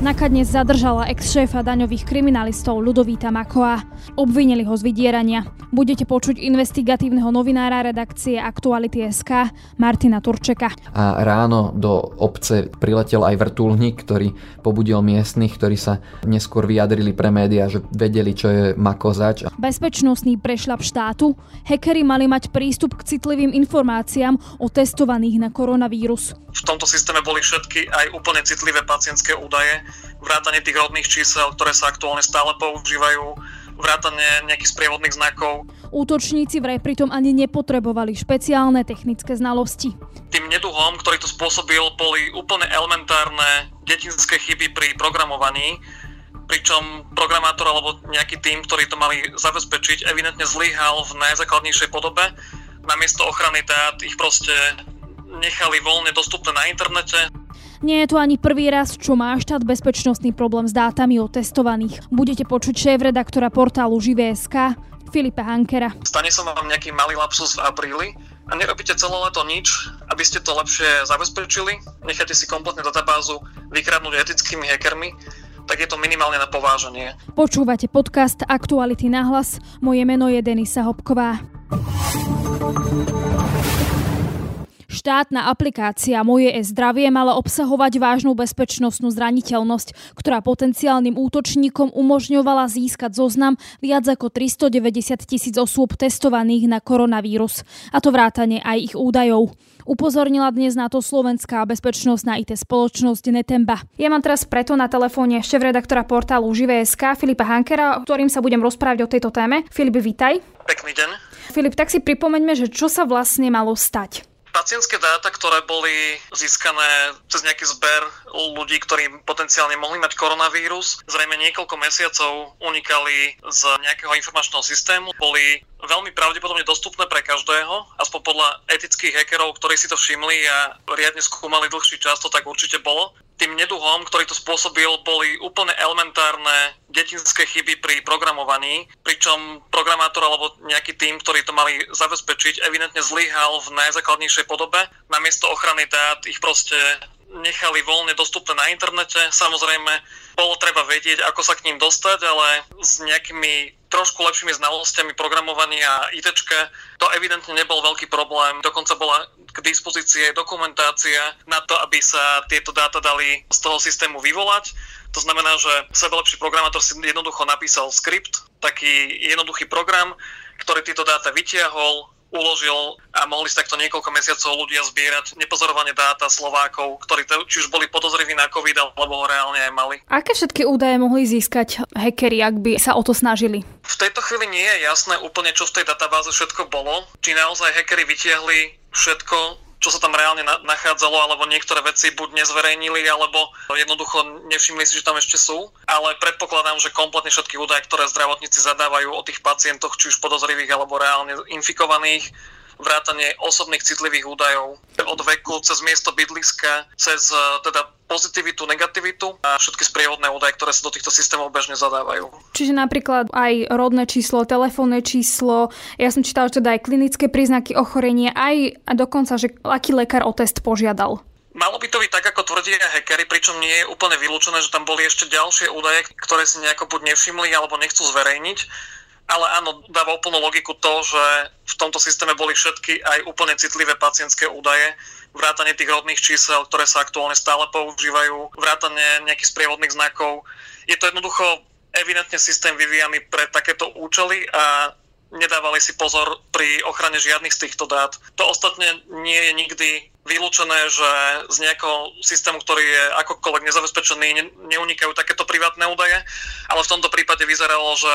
NAKA dnes zadržala ex-šéfa daňových kriminalistov Ludovíta Makoa. Obvinili ho z vydierania. Budete počuť investigatívneho novinára redakcie Aktuality SK Martina Turčeka. A ráno do obce priletel aj vrtulník, ktorý pobudil miestnych, ktorí sa neskôr vyjadrili pre médiá, že vedeli, čo je Mako zač. Bezpečnostný prešľap štátu. Hekery mali mať prístup k citlivým informáciám o testovaných na koronavírus. V tomto systéme boli všetky aj úplne citlivé pacientské údaje, vrátane tých rodných čísel, ktoré sa aktuálne stále používajú, vrátane nejakých sprievodných znakov. Útočníci vraj pritom ani nepotrebovali špeciálne technické znalosti. Tým neduhom, ktorý to spôsobil, boli úplne elementárne detinské chyby pri programovaní, pričom programátor alebo nejaký tým, ktorý to mali zabezpečiť, evidentne zlyhal v najzákladnejšej podobe. Namiesto ochrany dát ich proste nechali voľne dostupné na internete. Nie je to ani prvý raz, čo má štát bezpečnostný problém s dátami o testovaných. Budete počuť šéf-redaktora portálu Živé.sk Filipa Hankera. Stane sa vám nejaký malý lapsus v apríli a nerobíte celé leto nič, aby ste to lepšie zabezpečili, necháte si kompletne databázu vykradnúť etickými hackermi, tak je to minimálne na pováženie. Počúvate podcast Aktuality na hlas. Moje meno je Denisa Hopková. Štátna aplikácia Moje e-zdravie mala obsahovať vážnu bezpečnostnú zraniteľnosť, ktorá potenciálnym útočníkom umožňovala získať zoznam viac ako 390 tisíc osôb testovaných na koronavírus, a to vrátane aj ich údajov. Upozornila dnes na to slovenská bezpečnostná IT spoločnosť Netemba. Ja mám teraz preto na telefóne šéf-redaktora portálu Živé.sk Filipa Hankera, ktorým sa budem rozprávať o tejto téme. Filip, vitaj. Pekný deň. Filip, tak si pripomeňme, že čo sa vlastne malo stať. Pacientské dáta, ktoré boli získané cez nejaký zber ľudí, ktorí potenciálne mohli mať koronavírus, zrejme niekoľko mesiacov unikali z nejakého informačného systému, boli veľmi pravdepodobne dostupné pre každého, aspoň podľa etických hackerov, ktorí si to všimli a riadne skúmali dlhší čas, to tak určite bolo tým neduhom, ktorý to spôsobil, boli úplne elementárne detinské chyby pri programovaní, pričom programátor alebo nejaký tým, ktorý to mali zabezpečiť, evidentne zlyhal v najzákladnejšej podobe. Namiesto ochrany dát ich proste nechali voľne dostupné na internete. Samozrejme, bolo treba vedieť, ako sa k ním dostať, ale s nejakými trošku lepšími znalosťami programovania IT, to evidentne nebol veľký problém. Dokonca bola k dispozícii dokumentácia na to, aby sa tieto dáta dali z toho systému vyvolať. To znamená, že sebelepší programátor si jednoducho napísal skript, taký jednoduchý program, ktorý tieto dáta vytiahol, uložil a mohli si takto niekoľko mesiacov ľudia zbierať nepozorovane dáta Slovákov, ktorí či už boli podozriví na COVID, alebo ho reálne aj mali. Aké všetky údaje mohli získať hackeri, ak by sa o to snažili? V tejto chvíli nie je jasné úplne, čo v tej databáze všetko bolo. Či naozaj hackeri vytiahli všetko, čo sa tam reálne nachádzalo, alebo niektoré veci buď nezverejnili, alebo jednoducho nevšimli si, že tam ešte sú. Ale predpokladám, že kompletne všetky údaje, ktoré zdravotníci zadávajú o tých pacientoch, či už podozrivých alebo reálne infikovaných, vrátanie osobných citlivých údajov od veku, cez miesto bydliska, cez e, teda pozitivitu, negativitu a všetky sprievodné údaje, ktoré sa do týchto systémov bežne zadávajú. Čiže napríklad aj rodné číslo, telefónne číslo, ja som čítala, že teda aj klinické príznaky ochorenia, aj a dokonca, že aký lekár o test požiadal. Malo by to byť tak, ako tvrdia hackery, pričom nie je úplne vylúčené, že tam boli ešte ďalšie údaje, ktoré si nejako buď nevšimli alebo nechcú zverejniť ale áno, dáva úplnú logiku to, že v tomto systéme boli všetky aj úplne citlivé pacientské údaje, vrátanie tých rodných čísel, ktoré sa aktuálne stále používajú, vrátanie nejakých sprievodných znakov. Je to jednoducho evidentne systém vyvíjaný pre takéto účely a nedávali si pozor pri ochrane žiadnych z týchto dát. To ostatne nie je nikdy vylúčené, že z nejakého systému, ktorý je akokoľvek nezabezpečený, neunikajú takéto privátne údaje, ale v tomto prípade vyzeralo, že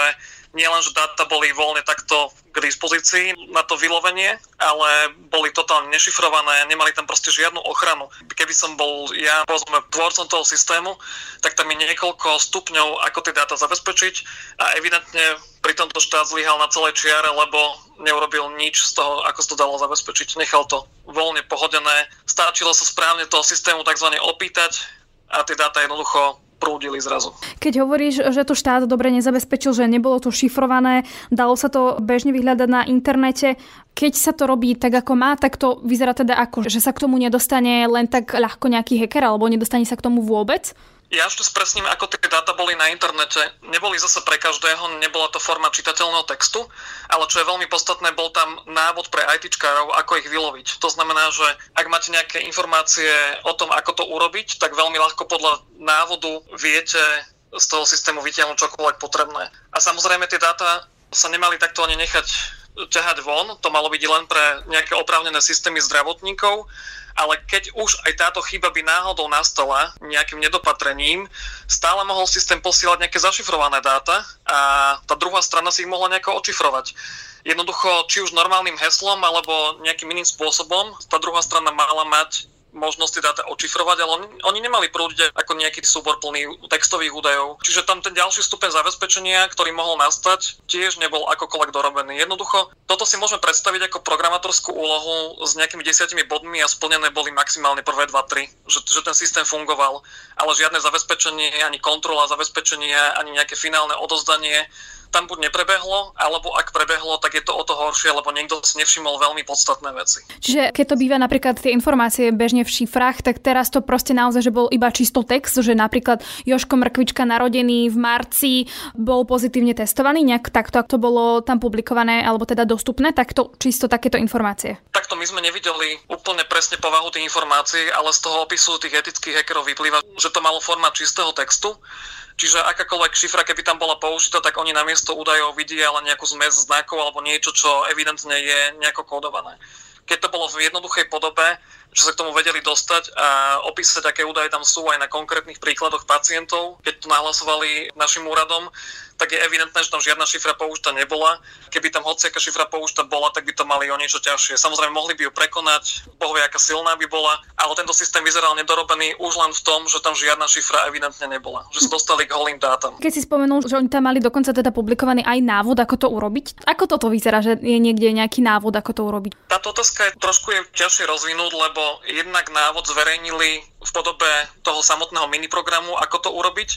nielen, že dáta boli voľne takto k dispozícii na to vylovenie, ale boli totálne nešifrované, nemali tam proste žiadnu ochranu. Keby som bol ja, povedzme, tvorcom toho systému, tak tam je niekoľko stupňov, ako tie dáta zabezpečiť a evidentne pri tomto štát zlyhal na celej čiare, lebo neurobil nič z toho, ako sa to dalo zabezpečiť. Nechal to voľne pohodené. Stačilo sa správne toho systému tzv. opýtať a tie dáta jednoducho prúdili zrazu. Keď hovoríš, že to štát dobre nezabezpečil, že nebolo to šifrované, dalo sa to bežne vyhľadať na internete, keď sa to robí tak, ako má, tak to vyzerá teda ako, že sa k tomu nedostane len tak ľahko nejaký hacker, alebo nedostane sa k tomu vôbec? Ja ešte spresním, ako tie dáta boli na internete. Neboli zase pre každého, nebola to forma čitateľného textu, ale čo je veľmi podstatné, bol tam návod pre ITčkárov, ako ich vyloviť. To znamená, že ak máte nejaké informácie o tom, ako to urobiť, tak veľmi ľahko podľa návodu viete z toho systému vytiahnuť čokoľvek potrebné. A samozrejme tie dáta sa nemali takto ani nechať ťahať von, to malo byť len pre nejaké oprávnené systémy zdravotníkov, ale keď už aj táto chyba by náhodou nastala nejakým nedopatrením, stále mohol systém posielať nejaké zašifrované dáta a tá druhá strana si ich mohla nejako očifrovať. Jednoducho, či už normálnym heslom alebo nejakým iným spôsobom, tá druhá strana mala mať možnosti dáta očifrovať, ale oni, oni nemali prúdiť ako nejaký súbor plný textových údajov. Čiže tam ten ďalší stupeň zabezpečenia, ktorý mohol nastať, tiež nebol akokoľvek dorobený. Jednoducho, toto si môžeme predstaviť ako programátorskú úlohu s nejakými desiatimi bodmi a splnené boli maximálne prvé 2-3, že, že ten systém fungoval, ale žiadne zabezpečenie, ani kontrola zabezpečenia, ani nejaké finálne odozdanie tam buď neprebehlo, alebo ak prebehlo, tak je to o to horšie, lebo niekto si nevšimol veľmi podstatné veci. Čiže keď to býva napríklad tie informácie bežne v šifrách, tak teraz to proste naozaj, že bol iba čisto text, že napríklad Joško Mrkvička narodený v marci bol pozitívne testovaný, nejak takto, ak to bolo tam publikované alebo teda dostupné, tak to čisto takéto informácie. Takto my sme nevideli úplne presne povahu tých informácií, ale z toho opisu tých etických hackerov vyplýva, že to malo formát čistého textu Čiže akákoľvek šifra, keby tam bola použitá, tak oni namiesto údajov vidia len nejakú zmes znakov alebo niečo, čo evidentne je nejako kódované. Keď to bolo v jednoduchej podobe, že sa k tomu vedeli dostať a opísať, aké údaje tam sú aj na konkrétnych príkladoch pacientov, keď to nahlasovali našim úradom, tak je evidentné, že tam žiadna šifra použitá nebola. Keby tam hociaká šifra použitá bola, tak by to mali o niečo ťažšie. Samozrejme, mohli by ju prekonať, boh vie, aká silná by bola, ale tento systém vyzeral nedorobený už len v tom, že tam žiadna šifra evidentne nebola, že sa dostali k holým dátam. Keď si spomenul, že oni tam mali dokonca teda publikovaný aj návod, ako to urobiť, ako toto vyzerá, že je niekde nejaký návod, ako to urobiť? Táto otázka je trošku je ťažšie rozvinúť, lebo jednak návod zverejnili v podobe toho samotného miniprogramu, ako to urobiť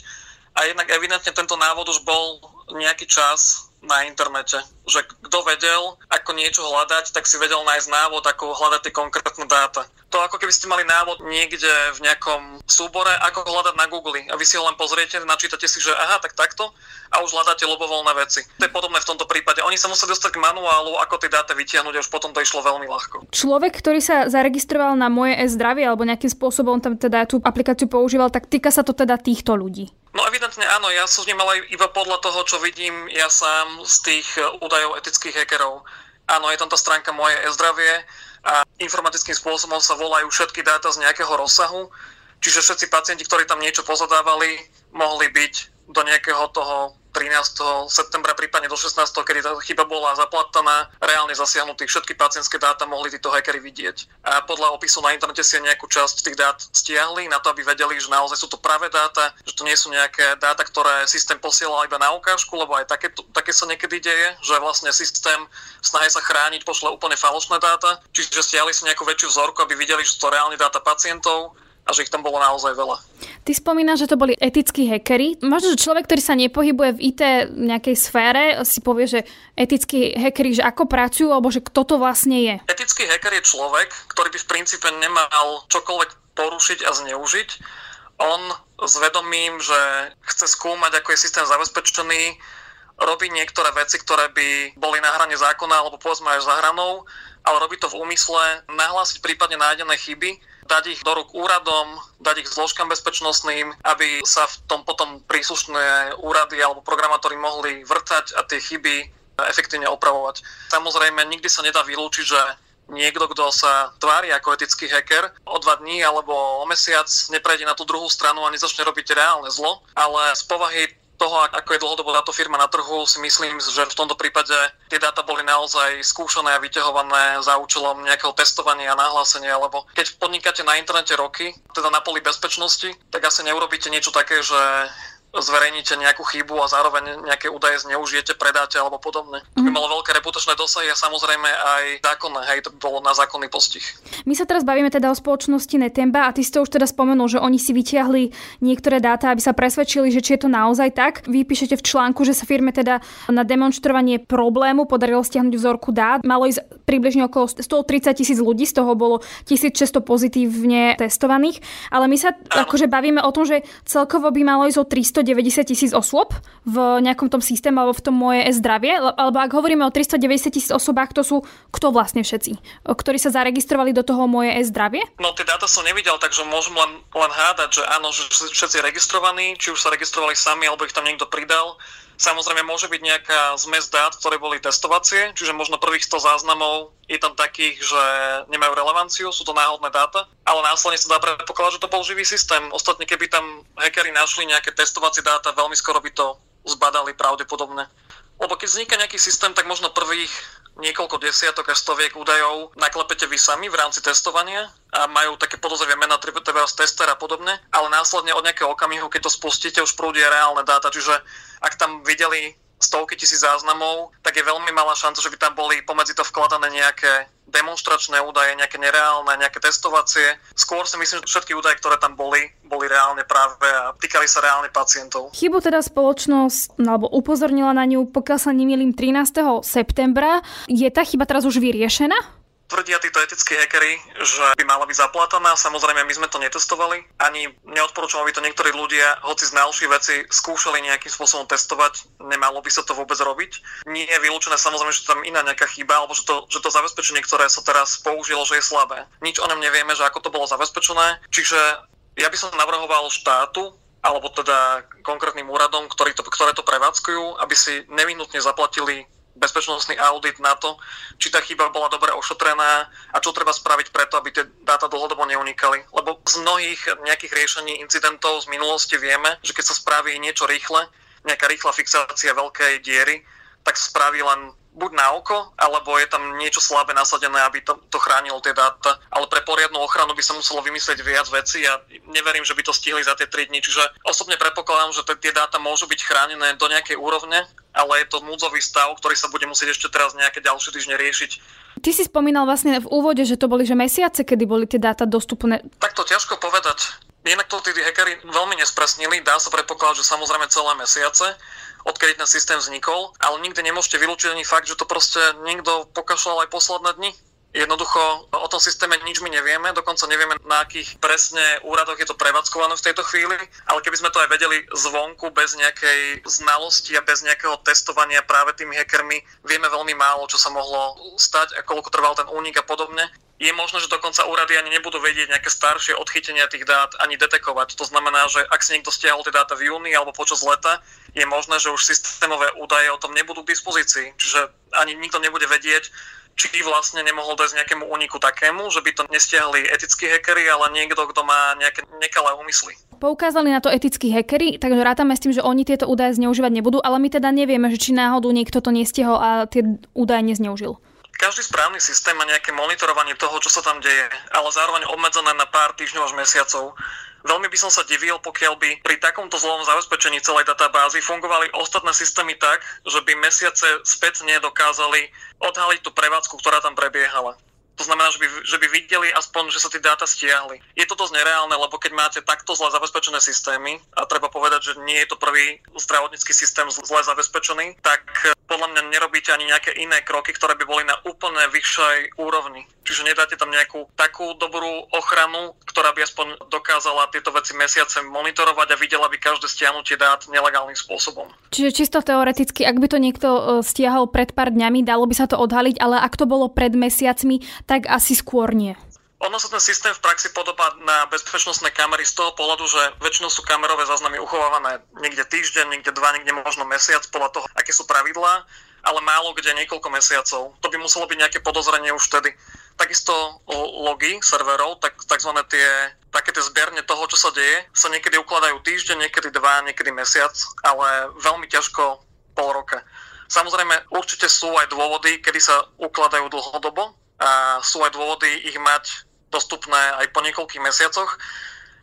a jednak evidentne tento návod už bol nejaký čas na internete, že kto vedel, ako niečo hľadať, tak si vedel nájsť návod, ako hľadať tie konkrétne dáta. To ako keby ste mali návod niekde v nejakom súbore, ako hľadať na Google a vy si ho len pozriete, načítate si, že aha, tak takto a už hľadáte ľubovoľné veci. To je podobné v tomto prípade. Oni sa museli dostať k manuálu, ako tie dáta vytiahnuť a už potom to išlo veľmi ľahko. Človek, ktorý sa zaregistroval na moje e-zdravie alebo nejakým spôsobom tam teda tú aplikáciu používal, tak týka sa to teda týchto ľudí. No evidentne áno, ja vnímal aj iba podľa toho, čo vidím ja sám z tých e, údajov etických hackerov. Áno, je tam tá stránka moje e-zdravie a informatickým spôsobom sa volajú všetky dáta z nejakého rozsahu, čiže všetci pacienti, ktorí tam niečo pozadávali, mohli byť do nejakého toho 13. septembra, prípadne do 16. kedy tá chyba bola zaplataná, reálne zasiahnutých všetky pacientské dáta mohli títo hackery vidieť. A podľa opisu na internete si nejakú časť tých dát stiahli na to, aby vedeli, že naozaj sú to práve dáta, že to nie sú nejaké dáta, ktoré systém posielal iba na ukážku, lebo aj také, také sa niekedy deje, že vlastne systém snahe sa chrániť pošle úplne falošné dáta, čiže stiahli si nejakú väčšiu vzorku, aby videli, že to reálne dáta pacientov a že ich tam bolo naozaj veľa. Ty spomínaš, že to boli etickí hackery. Možno, že človek, ktorý sa nepohybuje v IT nejakej sfére, si povie, že etickí hackery, že ako pracujú, alebo že kto to vlastne je. Etický hacker je človek, ktorý by v princípe nemal čokoľvek porušiť a zneužiť. On s vedomím, že chce skúmať, ako je systém zabezpečený, robí niektoré veci, ktoré by boli na hrane zákona alebo povedzme aj za hranou, ale robí to v úmysle nahlásiť prípadne nájdené chyby dať ich do rúk úradom, dať ich zložkám bezpečnostným, aby sa v tom potom príslušné úrady alebo programátori mohli vrtať a tie chyby efektívne opravovať. Samozrejme, nikdy sa nedá vylúčiť, že niekto, kto sa tvári ako etický hacker, o dva dní alebo o mesiac neprejde na tú druhú stranu a nezačne robiť reálne zlo, ale z povahy toho, ako je dlhodobo táto firma na trhu, si myslím, že v tomto prípade tie dáta boli naozaj skúšané a vyťahované za účelom nejakého testovania a nahlásenia, lebo keď podnikáte na internete roky, teda na poli bezpečnosti, tak asi neurobíte niečo také, že zverejníte nejakú chybu a zároveň nejaké údaje zneužijete, predáte alebo podobne. To by mhm. malo veľké reputačné dosahy a samozrejme aj zákonné, hej, to by bolo na zákonný postih. My sa teraz bavíme teda o spoločnosti Netemba a ty si to už teda spomenul, že oni si vytiahli niektoré dáta, aby sa presvedčili, že či je to naozaj tak. Vy píšete v článku, že sa firme teda na demonstrovanie problému podarilo stiahnuť vzorku dát. Malo ísť približne okolo 130 tisíc ľudí, z toho bolo 1600 pozitívne testovaných. Ale my sa akože bavíme o tom, že celkovo by malo ísť o 390 tisíc osôb v nejakom tom systéme alebo v tom moje e-zdravie. Alebo ak hovoríme o 390 tisíc osobách, to sú kto vlastne všetci, ktorí sa zaregistrovali do toho moje e-zdravie? No tie dáta som nevidel, takže môžem len, len hádať, že áno, že všetci registrovaní, či už sa registrovali sami, alebo ich tam niekto pridal. Samozrejme môže byť nejaká zmes dát, ktoré boli testovacie, čiže možno prvých 100 záznamov je tam takých, že nemajú relevanciu, sú to náhodné dáta, ale následne sa dá predpokladať, že to bol živý systém. Ostatne, keby tam hackeri našli nejaké testovacie dáta, veľmi skoro by to zbadali pravdepodobne. Lebo keď vzniká nejaký systém, tak možno prvých niekoľko desiatok až stoviek údajov naklepete vy sami v rámci testovania a majú také podozrivie mena, treba tester a podobne, ale následne od nejakého okamihu, keď to spustíte, už prúdia reálne dáta, čiže ak tam videli stovky tisíc záznamov, tak je veľmi malá šanca, že by tam boli pomedzi to vkladané nejaké demonstračné údaje, nejaké nereálne, nejaké testovacie. Skôr si myslím, že všetky údaje, ktoré tam boli, boli reálne práve a týkali sa reálne pacientov. Chybu teda spoločnosť, alebo upozornila na ňu, pokiaľ sa nemýlim, 13. septembra. Je tá chyba teraz už vyriešená? Tvrdia títo etickí hackery, že by mala byť zaplataná. Samozrejme, my sme to netestovali. Ani neodporúčam, aby to niektorí ľudia, hoci znalší veci, skúšali nejakým spôsobom testovať. Nemalo by sa to vôbec robiť. Nie je vylúčené samozrejme, že tam iná nejaká chyba, alebo že to, že to zabezpečenie, ktoré sa teraz použilo, že je slabé. Nič o ňom nevieme, že ako to bolo zabezpečené. Čiže ja by som navrhoval štátu, alebo teda konkrétnym úradom, ktorý to, ktoré to prevádzkujú, aby si nevyhnutne zaplatili bezpečnostný audit na to, či tá chyba bola dobre ošetrená a čo treba spraviť preto, aby tie dáta dlhodobo neunikali. Lebo z mnohých nejakých riešení incidentov z minulosti vieme, že keď sa spraví niečo rýchle, nejaká rýchla fixácia veľkej diery, tak spraví len buď na oko, alebo je tam niečo slabé nasadené, aby to, to chránilo tie dáta. Ale pre poriadnu ochranu by sa muselo vymyslieť viac vecí a neverím, že by to stihli za tie 3 dní. Čiže osobne predpokladám, že tie dáta môžu byť chránené do nejakej úrovne, ale je to núdzový stav, ktorý sa bude musieť ešte teraz nejaké ďalšie týždne riešiť. Ty si spomínal vlastne v úvode, že to boli že mesiace, kedy boli tie dáta dostupné. Tak to ťažko povedať. Inak to tí hackeri veľmi nespresnili, dá sa predpokladať, že samozrejme celé mesiace odkedy ten systém vznikol, ale nikdy nemôžete vylúčiť ani fakt, že to proste niekto pokašľal aj posledné dni. Jednoducho o tom systéme nič my nevieme, dokonca nevieme, na akých presne úradoch je to prevádzkované v tejto chvíli, ale keby sme to aj vedeli zvonku, bez nejakej znalosti a bez nejakého testovania práve tými hackermi, vieme veľmi málo, čo sa mohlo stať a koľko trval ten únik a podobne je možné, že dokonca úrady ani nebudú vedieť nejaké staršie odchytenia tých dát ani detekovať. To znamená, že ak si niekto stiahol tie dáta v júni alebo počas leta, je možné, že už systémové údaje o tom nebudú k dispozícii. Čiže ani nikto nebude vedieť, či vlastne nemohol dojsť nejakému úniku takému, že by to nestiahli etickí hackery, ale niekto, kto má nejaké nekalé úmysly. Poukázali na to etickí hackery, takže rátame s tým, že oni tieto údaje zneužívať nebudú, ale my teda nevieme, že či náhodou niekto to nestiahol a tie údaje nezneužil každý správny systém má nejaké monitorovanie toho, čo sa tam deje, ale zároveň obmedzené na pár týždňov až mesiacov. Veľmi by som sa divil, pokiaľ by pri takomto zlom zabezpečení celej databázy fungovali ostatné systémy tak, že by mesiace spätne dokázali odhaliť tú prevádzku, ktorá tam prebiehala. To znamená, že by, že by videli aspoň, že sa tie dáta stiahli. Je to dosť nereálne, lebo keď máte takto zle zabezpečené systémy, a treba povedať, že nie je to prvý zdravotnícky systém zle zabezpečený, tak eh, podľa mňa nerobíte ani nejaké iné kroky, ktoré by boli na úplne vyššej úrovni. Čiže nedáte tam nejakú takú dobrú ochranu, ktorá by aspoň dokázala tieto veci mesiace monitorovať a videla by každé stiahnutie dát nelegálnym spôsobom. Čiže čisto teoreticky, ak by to niekto eh, stiahol pred pár dňami, dalo by sa to odhaliť, ale ak to bolo pred mesiacmi, tak asi skôr nie. Ono sa ten systém v praxi podobá na bezpečnostné kamery z toho pohľadu, že väčšinou sú kamerové záznamy uchovávané niekde týždeň, niekde dva, niekde možno mesiac podľa toho, aké sú pravidlá, ale málo kde niekoľko mesiacov. To by muselo byť nejaké podozrenie už vtedy. Takisto logy serverov, tak, takzvané tie, také tie zberne toho, čo sa deje, sa niekedy ukladajú týždeň, niekedy dva, niekedy mesiac, ale veľmi ťažko pol roka. Samozrejme, určite sú aj dôvody, kedy sa ukladajú dlhodobo, a sú aj dôvody ich mať dostupné aj po niekoľkých mesiacoch,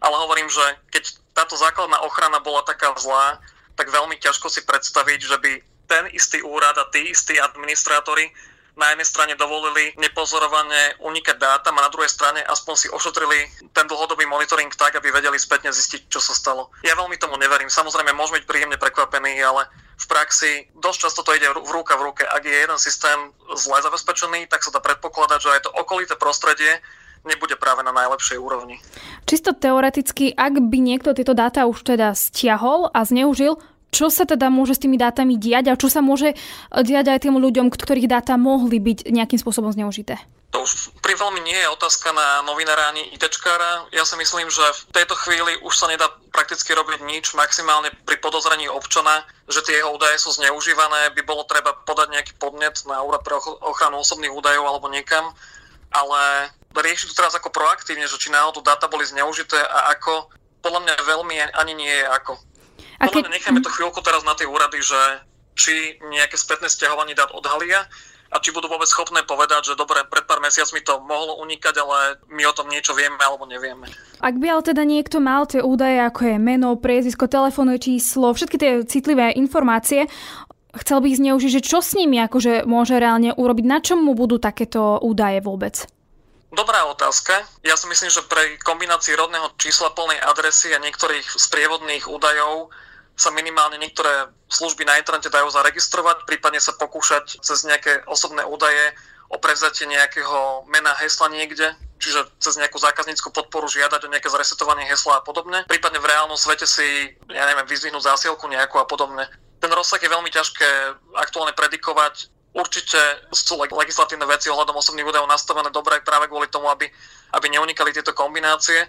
ale hovorím, že keď táto základná ochrana bola taká zlá, tak veľmi ťažko si predstaviť, že by ten istý úrad a tí istí administrátori na jednej strane dovolili nepozorovane unikať dátam a na druhej strane aspoň si ošetrili ten dlhodobý monitoring tak, aby vedeli spätne zistiť, čo sa stalo. Ja veľmi tomu neverím. Samozrejme, môžeme byť príjemne prekvapení, ale v praxi dosť často to ide v ruka v ruke. Ak je jeden systém zle zabezpečený, tak sa dá predpokladať, že aj to okolité prostredie nebude práve na najlepšej úrovni. Čisto teoreticky, ak by niekto tieto dáta už teda stiahol a zneužil, čo sa teda môže s tými dátami diať a čo sa môže diať aj tým ľuďom, ktorých dáta mohli byť nejakým spôsobom zneužité? To už pri veľmi nie je otázka na novinára ani ITčkára. Ja si myslím, že v tejto chvíli už sa nedá prakticky robiť nič, maximálne pri podozrení občana, že tie jeho údaje sú zneužívané, by bolo treba podať nejaký podnet na úrad pre ochranu osobných údajov alebo niekam, ale riešiť to teraz ako proaktívne, že či náhodou dáta boli zneužité a ako, podľa mňa veľmi ani nie je ako. A keď... Necháme to chvíľku teraz na tie úrady, že či nejaké spätné stiahovanie dát odhalia a či budú vôbec schopné povedať, že dobre, pred pár mesiacmi to mohlo unikať, ale my o tom niečo vieme alebo nevieme. Ak by ale teda niekto mal tie údaje, ako je meno, priezisko, telefónne číslo, všetky tie citlivé informácie, chcel by ich zneužiť, že čo s nimi akože môže reálne urobiť, na čom mu budú takéto údaje vôbec? Dobrá otázka. Ja si myslím, že pre kombinácii rodného čísla plnej adresy a niektorých sprievodných údajov sa minimálne niektoré služby na internete dajú zaregistrovať, prípadne sa pokúšať cez nejaké osobné údaje o prevzatie nejakého mena hesla niekde, čiže cez nejakú zákazníckú podporu žiadať o nejaké zresetovanie hesla a podobne. Prípadne v reálnom svete si, ja neviem, vyzvihnúť zásielku nejakú a podobne. Ten rozsah je veľmi ťažké aktuálne predikovať. Určite sú legislatívne veci ohľadom osobných údajov nastavené dobre práve kvôli tomu, aby, aby neunikali tieto kombinácie.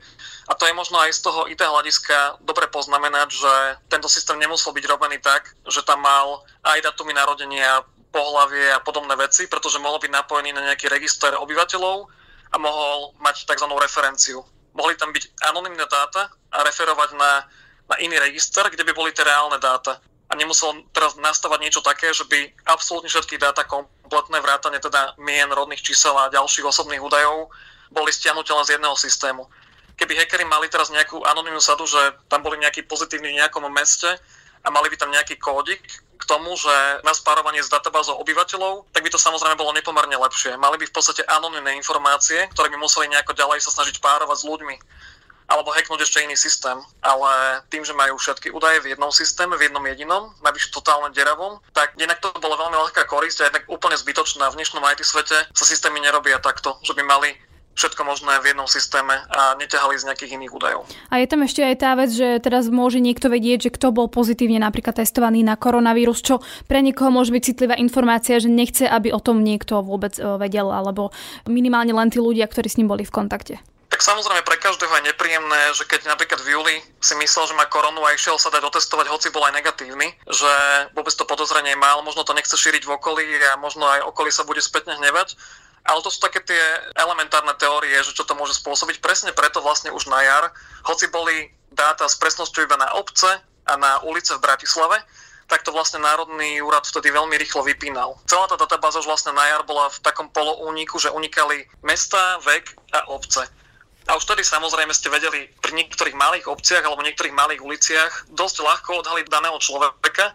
A to je možno aj z toho IT hľadiska dobre poznamenať, že tento systém nemusel byť robený tak, že tam mal aj datumy narodenia, pohlavie a podobné veci, pretože mohol byť napojený na nejaký register obyvateľov a mohol mať tzv. referenciu. Mohli tam byť anonimné dáta a referovať na, na iný register, kde by boli tie reálne dáta nemusel teraz nastavať niečo také, že by absolútne všetky dáta kompletné vrátane teda mien, rodných čísel a ďalších osobných údajov boli stiahnutelné z jedného systému. Keby hackeri mali teraz nejakú anonimnú sadu, že tam boli nejakí pozitívni v nejakom meste a mali by tam nejaký kódik k tomu, že na spárovanie s databázou obyvateľov, tak by to samozrejme bolo nepomerne lepšie. Mali by v podstate anonimné informácie, ktoré by museli nejako ďalej sa snažiť párovať s ľuďmi alebo hacknúť ešte iný systém. Ale tým, že majú všetky údaje v jednom systéme, v jednom jedinom, navyše totálne deravom, tak jednak to bolo veľmi ľahká korisť a jednak úplne zbytočná. V dnešnom IT svete sa systémy nerobia takto, že by mali všetko možné v jednom systéme a neťahali z nejakých iných údajov. A je tam ešte aj tá vec, že teraz môže niekto vedieť, že kto bol pozitívne napríklad testovaný na koronavírus, čo pre niekoho môže byť citlivá informácia, že nechce, aby o tom niekto vôbec e, vedel, alebo minimálne len tí ľudia, ktorí s ním boli v kontakte. Samozrejme pre každého je nepríjemné, že keď napríklad v júli si myslel, že má koronu a išiel sa dať otestovať, hoci bol aj negatívny, že vôbec to podozrenie mal, možno to nechce šíriť v okolí a možno aj okolí sa bude spätne hnevať. Ale to sú také tie elementárne teórie, že čo to môže spôsobiť. Presne preto vlastne už na jar, hoci boli dáta s presnosťou iba na obce a na ulice v Bratislave, tak to vlastne Národný úrad vtedy veľmi rýchlo vypínal. Celá tá databáza už vlastne na jar bola v takom poloúniku, že unikali mesta, vek a obce. A už tedy samozrejme ste vedeli pri niektorých malých obciach alebo niektorých malých uliciach dosť ľahko odhaliť daného človeka,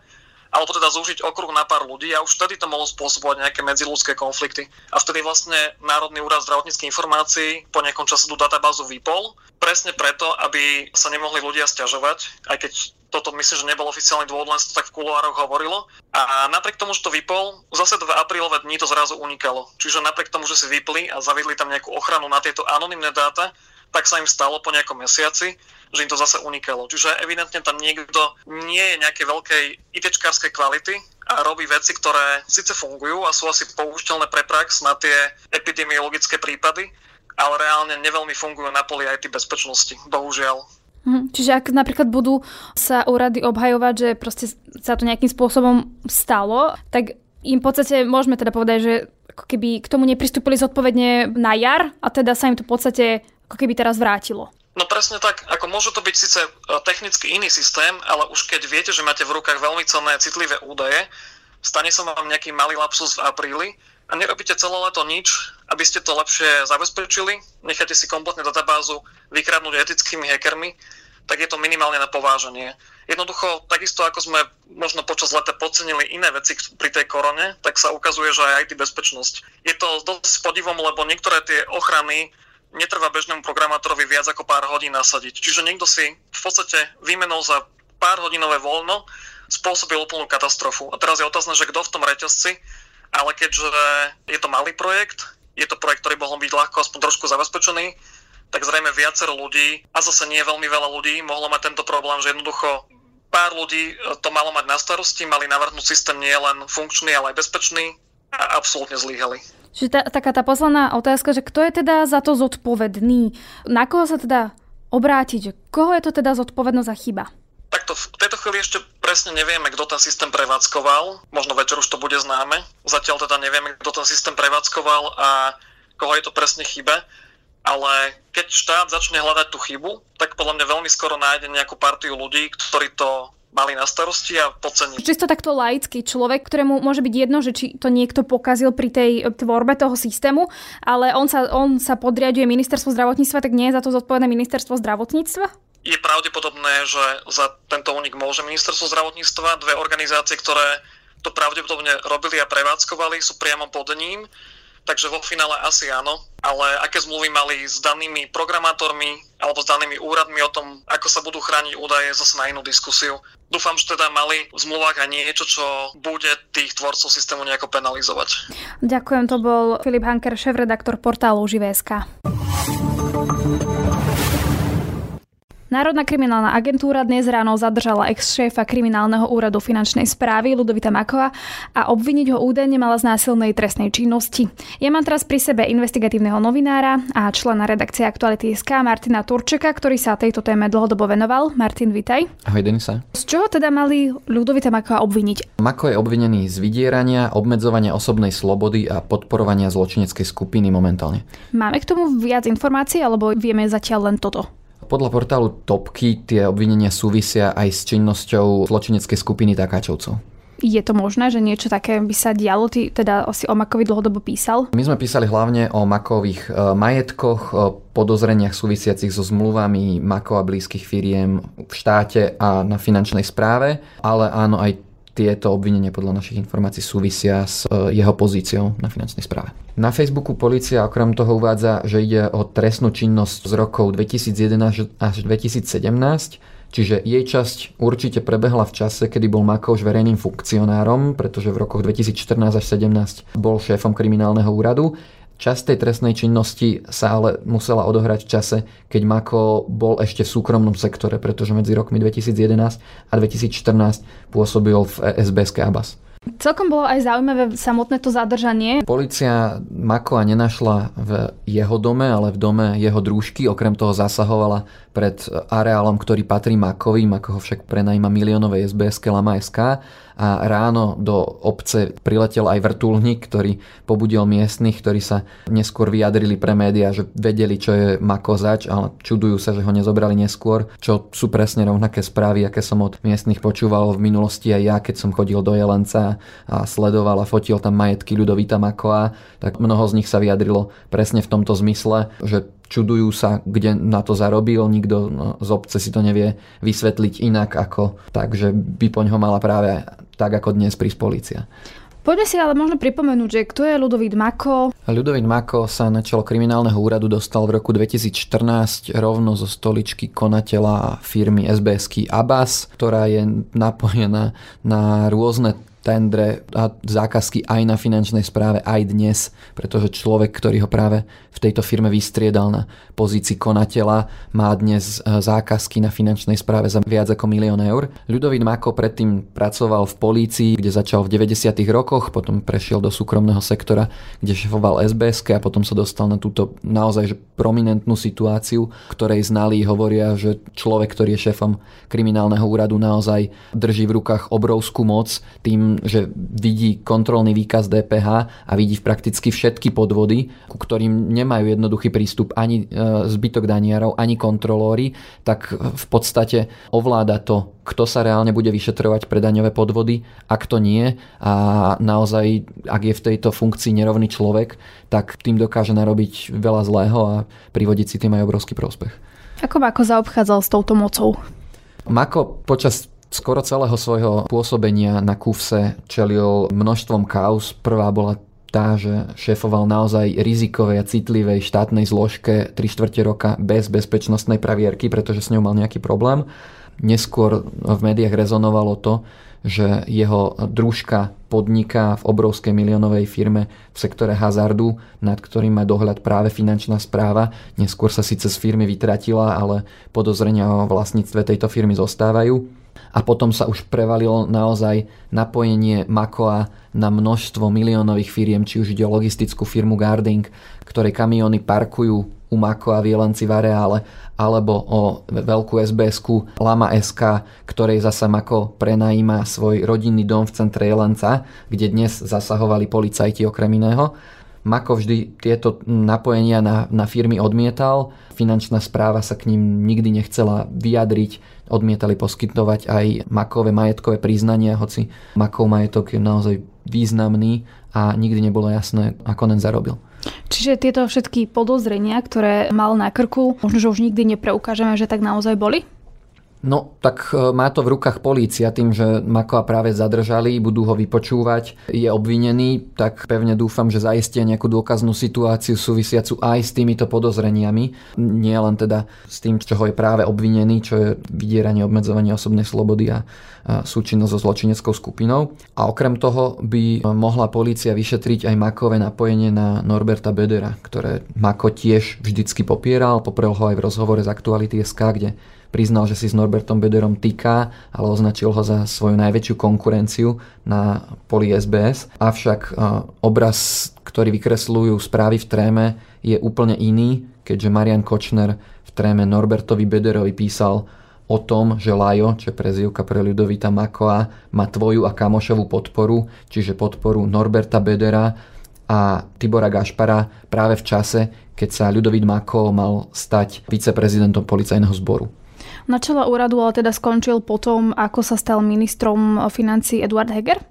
alebo teda zúžiť okruh na pár ľudí a už vtedy to mohlo spôsobovať nejaké medziludské konflikty. A vtedy vlastne Národný úrad zdravotníckých informácií po nejakom čase tú databázu vypol, presne preto, aby sa nemohli ľudia stiažovať, aj keď toto myslím, že nebol oficiálny dôvod, len sa to tak v kuloároch hovorilo. A napriek tomu, že to vypol, zase v aprílové dni to zrazu unikalo. Čiže napriek tomu, že si vypli a zavidli tam nejakú ochranu na tieto anonimné dáta, tak sa im stalo po nejakom mesiaci, že im to zase unikalo. Čiže evidentne tam niekto nie je nejaké veľkej ITčkárskej kvality a robí veci, ktoré síce fungujú a sú asi použiteľné pre prax na tie epidemiologické prípady, ale reálne neveľmi fungujú na poli IT bezpečnosti, bohužiaľ. Mhm. Čiže ak napríklad budú sa úrady obhajovať, že proste sa to nejakým spôsobom stalo, tak im v podstate môžeme teda povedať, že ako keby k tomu nepristúpili zodpovedne na jar a teda sa im to v podstate ako keby teraz vrátilo. No presne tak, ako môže to byť síce e, technicky iný systém, ale už keď viete, že máte v rukách veľmi cenné citlivé údaje, stane sa vám nejaký malý lapsus v apríli a nerobíte celé leto nič, aby ste to lepšie zabezpečili, necháte si kompletne databázu vykradnúť etickými hackermi tak je to minimálne na pováženie. Jednoducho, takisto ako sme možno počas leta podcenili iné veci pri tej korone, tak sa ukazuje, že aj IT bezpečnosť. Je to dosť podivom, lebo niektoré tie ochrany netrvá bežnému programátorovi viac ako pár hodín nasadiť. Čiže niekto si v podstate výmenou za pár hodinové voľno spôsobil úplnú katastrofu. A teraz je otázne, že kto v tom reťazci, ale keďže je to malý projekt, je to projekt, ktorý mohol byť ľahko aspoň trošku zabezpečený, tak zrejme viacero ľudí, a zase nie veľmi veľa ľudí, mohlo mať tento problém, že jednoducho pár ľudí to malo mať na starosti, mali navrhnúť systém nie len funkčný, ale aj bezpečný a absolútne zlíhali. Čiže tá, taká tá posledná otázka, že kto je teda za to zodpovedný? Na koho sa teda obrátiť? Koho je to teda zodpovednosť za chyba? Takto v tejto chvíli ešte presne nevieme, kto ten systém prevádzkoval. Možno večer už to bude známe. Zatiaľ teda nevieme, kto ten systém prevádzkoval a koho je to presne chyba ale keď štát začne hľadať tú chybu, tak podľa mňa veľmi skoro nájde nejakú partiu ľudí, ktorí to mali na starosti a podcení. Čisto takto laický človek, ktorému môže byť jedno, že či to niekto pokazil pri tej tvorbe toho systému, ale on sa, on sa podriaduje ministerstvo zdravotníctva, tak nie je za to zodpovedné ministerstvo zdravotníctva? Je pravdepodobné, že za tento únik môže ministerstvo zdravotníctva. Dve organizácie, ktoré to pravdepodobne robili a prevádzkovali, sú priamo pod ním takže vo finále asi áno. Ale aké zmluvy mali s danými programátormi alebo s danými úradmi o tom, ako sa budú chrániť údaje, zase na inú diskusiu. Dúfam, že teda mali v zmluvách aj niečo, čo bude tých tvorcov systému nejako penalizovať. Ďakujem, to bol Filip Hanker, šéf-redaktor portálu Živé.sk. Národná kriminálna agentúra dnes ráno zadržala ex-šéfa kriminálneho úradu finančnej správy Ludovita Makova a obviniť ho údajne mala z násilnej trestnej činnosti. Ja mám teraz pri sebe investigatívneho novinára a člena redakcie Aktuality SK Martina Turčeka, ktorý sa tejto téme dlhodobo venoval. Martin, vitaj. Ahoj, Denisa. Z čoho teda mali Ludovita Makova obviniť? Mako je obvinený z vydierania, obmedzovania osobnej slobody a podporovania zločineckej skupiny momentálne. Máme k tomu viac informácií, alebo vieme zatiaľ len toto? Podľa portálu Topky tie obvinenia súvisia aj s činnosťou zločineckej skupiny Takáčovcov. Je to možné, že niečo také by sa dialo? Ty teda si o Makovi dlhodobo písal? My sme písali hlavne o Makových e, majetkoch, o podozreniach súvisiacich so zmluvami Makova blízkych firiem v štáte a na finančnej správe, ale áno aj tieto obvinenia podľa našich informácií súvisia s e, jeho pozíciou na finančnej správe. Na Facebooku policia okrem toho uvádza, že ide o trestnú činnosť z rokov 2011 až 2017, čiže jej časť určite prebehla v čase, kedy bol Makoš verejným funkcionárom, pretože v rokoch 2014 až 2017 bol šéfom kriminálneho úradu Časť tej trestnej činnosti sa ale musela odohrať v čase, keď Mako bol ešte v súkromnom sektore, pretože medzi rokmi 2011 a 2014 pôsobil v SBSK Abas. Celkom bolo aj zaujímavé samotné to zadržanie. Polícia Makoa nenašla v jeho dome, ale v dome jeho družky. Okrem toho zasahovala pred areálom, ktorý patrí Makovi. Mako ho však prenajíma miliónovej SBS Lama SK a ráno do obce priletel aj vrtulník, ktorý pobudil miestnych, ktorí sa neskôr vyjadrili pre médiá, že vedeli, čo je Makozač, ale čudujú sa, že ho nezobrali neskôr, čo sú presne rovnaké správy, aké som od miestnych počúval v minulosti aj ja, keď som chodil do Jelenca a sledoval a fotil tam majetky Ľudovita Makoa, tak mnoho z nich sa vyjadrilo presne v tomto zmysle, že čudujú sa, kde na to zarobil, nikto no, z obce si to nevie vysvetliť inak ako tak, že by po ňo mala práve tak ako dnes prísť policia. Poďme si ale možno pripomenúť, že kto je Ludovít Mako? Ludovít Mako sa na čelo kriminálneho úradu dostal v roku 2014 rovno zo stoličky konateľa firmy SBSky Abbas, ktorá je napojená na rôzne tendre a zákazky aj na finančnej správe aj dnes, pretože človek, ktorý ho práve v tejto firme vystriedal na pozícii konateľa, má dnes e, zákazky na finančnej správe za viac ako milión eur. Ľudovít Mako predtým pracoval v polícii, kde začal v 90. rokoch, potom prešiel do súkromného sektora, kde šefoval SBS a potom sa dostal na túto naozaj prominentnú situáciu, ktorej znali hovoria, že človek, ktorý je šéfom kriminálneho úradu naozaj drží v rukách obrovskú moc tým že vidí kontrolný výkaz DPH a vidí prakticky všetky podvody, ku ktorým nemajú jednoduchý prístup ani e, zbytok daniarov, ani kontrolóri, tak v podstate ovláda to, kto sa reálne bude vyšetrovať pre daňové podvody a kto nie. A naozaj, ak je v tejto funkcii nerovný človek, tak tým dokáže narobiť veľa zlého a privodiť si tým aj obrovský prospech. Ako Mako zaobchádzal s touto mocou? Mako počas skoro celého svojho pôsobenia na Kufse čelil množstvom kauz. Prvá bola tá, že šéfoval naozaj rizikovej a citlivej štátnej zložke 3 čtvrte roka bez bezpečnostnej pravierky, pretože s ňou mal nejaký problém. Neskôr v médiách rezonovalo to, že jeho družka podniká v obrovskej miliónovej firme v sektore hazardu, nad ktorým má dohľad práve finančná správa. Neskôr sa síce z firmy vytratila, ale podozrenia o vlastníctve tejto firmy zostávajú a potom sa už prevalilo naozaj napojenie Makoa na množstvo miliónových firiem, či už ide o logistickú firmu Guarding, ktoré kamiony parkujú u Makoa v Jelenci v areále, alebo o veľkú sbs Lama SK, ktorej zasa Mako prenajíma svoj rodinný dom v centre Jelenca, kde dnes zasahovali policajti okrem iného. Mako vždy tieto napojenia na, na firmy odmietal, finančná správa sa k ním nikdy nechcela vyjadriť, odmietali poskytovať aj Makové majetkové priznania, hoci Makov majetok je naozaj významný a nikdy nebolo jasné, ako len zarobil. Čiže tieto všetky podozrenia, ktoré mal na krku, možno, že už nikdy nepreukážeme, že tak naozaj boli? No, tak e, má to v rukách polícia tým, že Makoa práve zadržali, budú ho vypočúvať, je obvinený, tak pevne dúfam, že zaistia nejakú dôkaznú situáciu súvisiacu aj s týmito podozreniami. Nie len teda s tým, čo je práve obvinený, čo je vydieranie, obmedzovanie osobnej slobody a súčinnosť so zločineckou skupinou. A okrem toho by mohla polícia vyšetriť aj Makové napojenie na Norberta Bedera, ktoré Mako tiež vždycky popieral, poprel ho aj v rozhovore z Aktuality SK, kde priznal, že si s Norbertom Bederom týka, ale označil ho za svoju najväčšiu konkurenciu na poli SBS. Avšak obraz, ktorý vykresľujú správy v tréme, je úplne iný, keďže Marian Kočner v tréme Norbertovi Bederovi písal o tom, že Lajo, čo je prezivka pre Ľudovita Makoa, má tvoju a kamošovú podporu, čiže podporu Norberta Bedera a Tibora Gašpara práve v čase, keď sa Ľudovít Mako mal stať viceprezidentom policajného zboru. Na čele úradu ale teda skončil potom, ako sa stal ministrom financí Eduard Heger?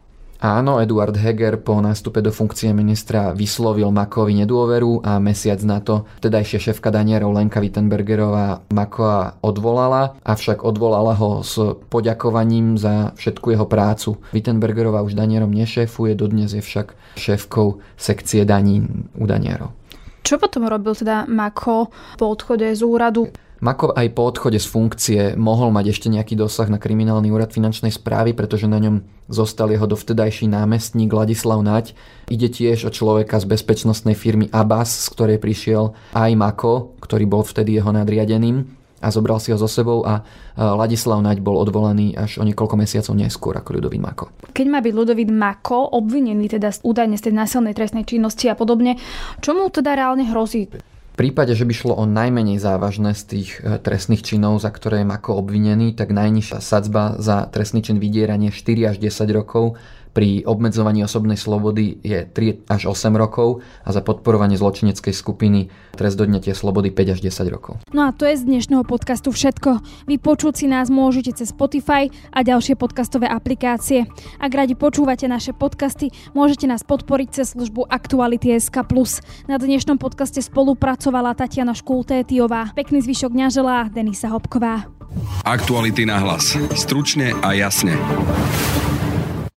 Áno, Eduard Heger po nástupe do funkcie ministra vyslovil Makovi nedôveru a mesiac na to tedajšia šéfka Danierov Lenka Wittenbergerová Makoa odvolala, avšak odvolala ho s poďakovaním za všetku jeho prácu. Wittenbergerová už Danierom nešéfuje, dodnes je však šéfkou sekcie daní u Danierov. Čo potom robil teda Mako po odchode z úradu? Mako aj po odchode z funkcie mohol mať ešte nejaký dosah na kriminálny úrad finančnej správy, pretože na ňom zostal jeho dovtedajší námestník Ladislav Nať. Ide tiež o človeka z bezpečnostnej firmy Abbas, z ktorej prišiel aj Mako, ktorý bol vtedy jeho nadriadeným a zobral si ho so sebou a Ladislav Naď bol odvolaný až o niekoľko mesiacov neskôr ako Ľudovít Mako. Keď má byť Ľudovít Mako obvinený teda údajne z tej násilnej trestnej činnosti a podobne, čo mu teda reálne hrozí? Prípade, že by šlo o najmenej závažné z tých e, trestných činov, za ktoré je ako obvinený, tak najnižšia sadzba za trestný čin vydieranie 4 až 10 rokov pri obmedzovaní osobnej slobody je 3 až 8 rokov a za podporovanie zločineckej skupiny trest odňatia slobody 5 až 10 rokov. No a to je z dnešného podcastu všetko. Vy počuť si nás môžete cez Spotify a ďalšie podcastové aplikácie. Ak radi počúvate naše podcasty, môžete nás podporiť cez službu Aktuality SK+. Na dnešnom podcaste spolupracovala Tatiana Škultétiová. Pekný zvyšok dňa želá Denisa Hopková. Aktuality na hlas. Stručne a jasne.